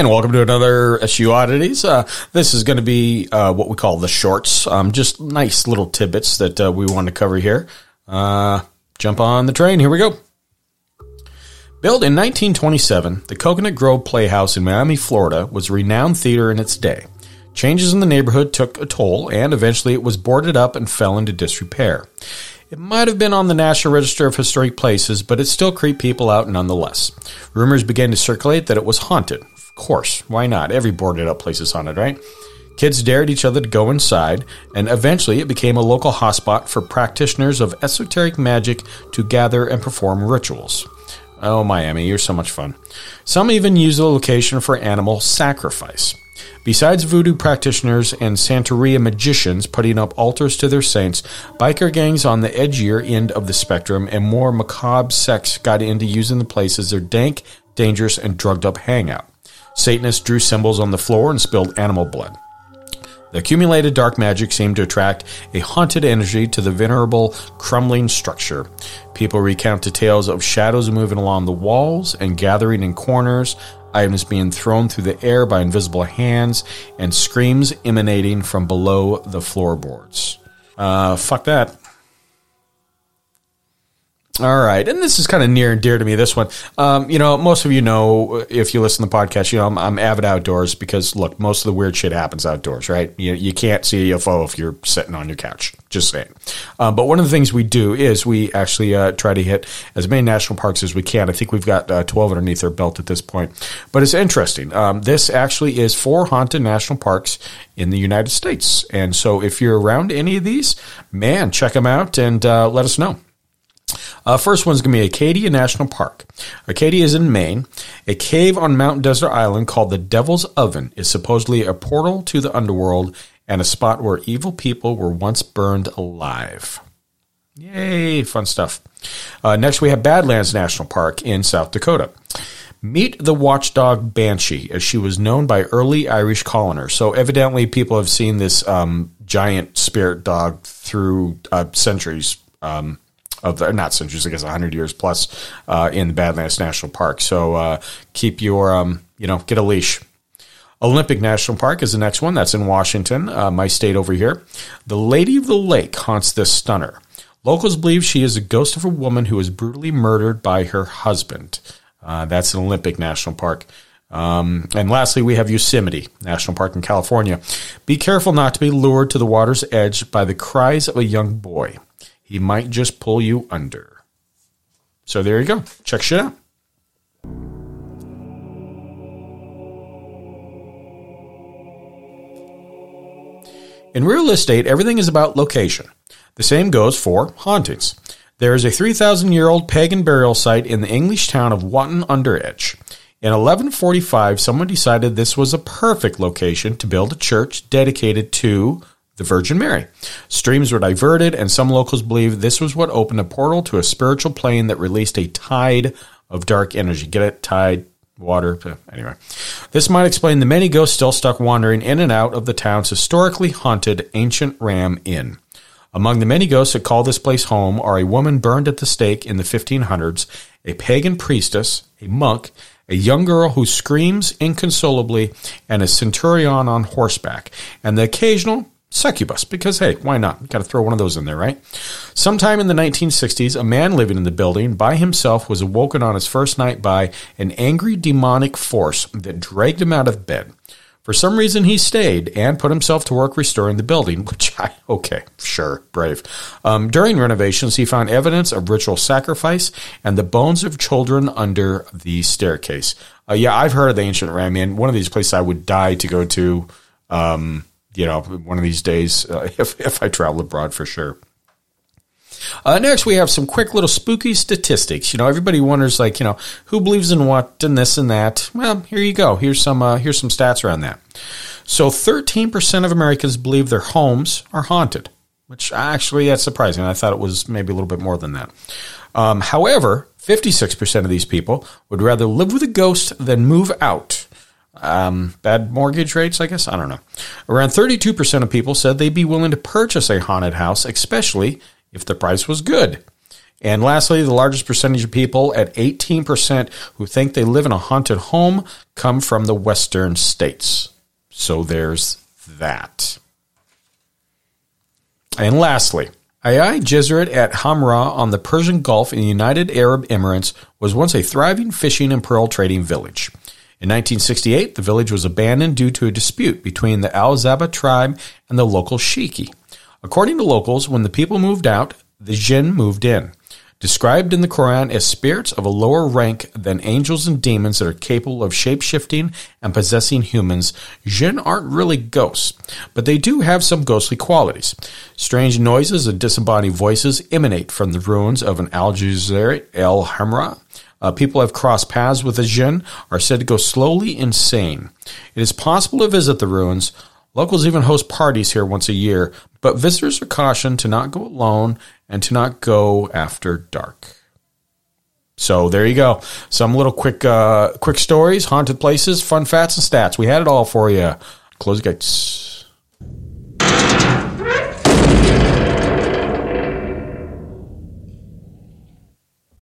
And welcome to another SU Oddities. Uh, this is going to be uh, what we call the shorts, um, just nice little tidbits that uh, we want to cover here. Uh, jump on the train. Here we go. Built in 1927, the Coconut Grove Playhouse in Miami, Florida was a renowned theater in its day. Changes in the neighborhood took a toll, and eventually it was boarded up and fell into disrepair. It might have been on the National Register of Historic Places, but it still creeped people out nonetheless. Rumors began to circulate that it was haunted, course, why not? Every boarded up place is haunted, right? Kids dared each other to go inside, and eventually it became a local hotspot for practitioners of esoteric magic to gather and perform rituals. Oh, Miami, you're so much fun. Some even use the location for animal sacrifice. Besides voodoo practitioners and Santeria magicians putting up altars to their saints, biker gangs on the edgier end of the spectrum and more macabre sects got into using the place as their dank, dangerous, and drugged up hangout. Satanists drew symbols on the floor and spilled animal blood. The accumulated dark magic seemed to attract a haunted energy to the venerable, crumbling structure. People recounted tales of shadows moving along the walls and gathering in corners, items being thrown through the air by invisible hands, and screams emanating from below the floorboards. Uh, fuck that. All right, and this is kind of near and dear to me. This one, um, you know, most of you know if you listen to the podcast, you know I'm, I'm, avid outdoors because look, most of the weird shit happens outdoors, right? You you can't see a UFO if you're sitting on your couch. Just saying. Um, but one of the things we do is we actually uh, try to hit as many national parks as we can. I think we've got uh, 12 underneath our belt at this point. But it's interesting. Um, this actually is four haunted national parks in the United States, and so if you're around any of these, man, check them out and uh, let us know. Uh, first one's going to be Acadia National Park. Acadia is in Maine. A cave on Mount Desert Island called the Devil's Oven is supposedly a portal to the underworld and a spot where evil people were once burned alive. Yay, fun stuff. Uh, next, we have Badlands National Park in South Dakota. Meet the watchdog Banshee, as she was known by early Irish coloners. So, evidently, people have seen this um, giant spirit dog through uh, centuries. Um, of the, not centuries, I guess 100 years plus uh, in the Badlands National Park. So uh, keep your, um, you know, get a leash. Olympic National Park is the next one. That's in Washington, uh, my state over here. The Lady of the Lake haunts this stunner. Locals believe she is a ghost of a woman who was brutally murdered by her husband. Uh, that's an Olympic National Park. Um, and lastly, we have Yosemite National Park in California. Be careful not to be lured to the water's edge by the cries of a young boy. He might just pull you under. So there you go. Check shit out. In real estate, everything is about location. The same goes for hauntings. There is a 3,000 year old pagan burial site in the English town of Wotton under Edge. In 1145, someone decided this was a perfect location to build a church dedicated to the Virgin Mary. Streams were diverted, and some locals believe this was what opened a portal to a spiritual plane that released a tide of dark energy. Get it? Tide, water. Eh, anyway, this might explain the many ghosts still stuck wandering in and out of the town's historically haunted ancient Ram Inn. Among the many ghosts that call this place home are a woman burned at the stake in the 1500s, a pagan priestess, a monk, a young girl who screams inconsolably, and a centurion on horseback, and the occasional succubus because hey why not? Got to throw one of those in there right? Sometime in the 1960s a man living in the building by himself was awoken on his first night by an angry demonic force that dragged him out of bed. For some reason he stayed and put himself to work restoring the building which i okay sure brave. Um, during renovations he found evidence of ritual sacrifice and the bones of children under the staircase. Uh, yeah i've heard of the ancient ram inn one of these places i would die to go to um, you know, one of these days uh, if, if I travel abroad for sure. Uh, next, we have some quick little spooky statistics. You know, everybody wonders, like, you know, who believes in what and this and that. Well, here you go. Here's some uh, here's some stats around that. So, 13% of Americans believe their homes are haunted, which actually that's surprising. I thought it was maybe a little bit more than that. Um, however, 56% of these people would rather live with a ghost than move out um, bad mortgage rates, I guess. I don't know. Around 32% of people said they'd be willing to purchase a haunted house, especially if the price was good. And lastly, the largest percentage of people at 18% who think they live in a haunted home come from the western states. So there's that. And lastly, Ayai Jezeret at Hamra on the Persian Gulf in the United Arab Emirates was once a thriving fishing and pearl trading village. In 1968, the village was abandoned due to a dispute between the Al Zaba tribe and the local Shiki. According to locals, when the people moved out, the jinn moved in described in the Quran as spirits of a lower rank than angels and demons that are capable of shape-shifting and possessing humans, jinn aren't really ghosts, but they do have some ghostly qualities. Strange noises and disembodied voices emanate from the ruins of an Al Jazir El Hamra. Uh, people have crossed paths with the jinn are said to go slowly insane. It is possible to visit the ruins, Locals even host parties here once a year, but visitors are cautioned to not go alone and to not go after dark. So there you go. Some little quick uh, quick stories, haunted places, fun facts and stats. We had it all for you. Close gates.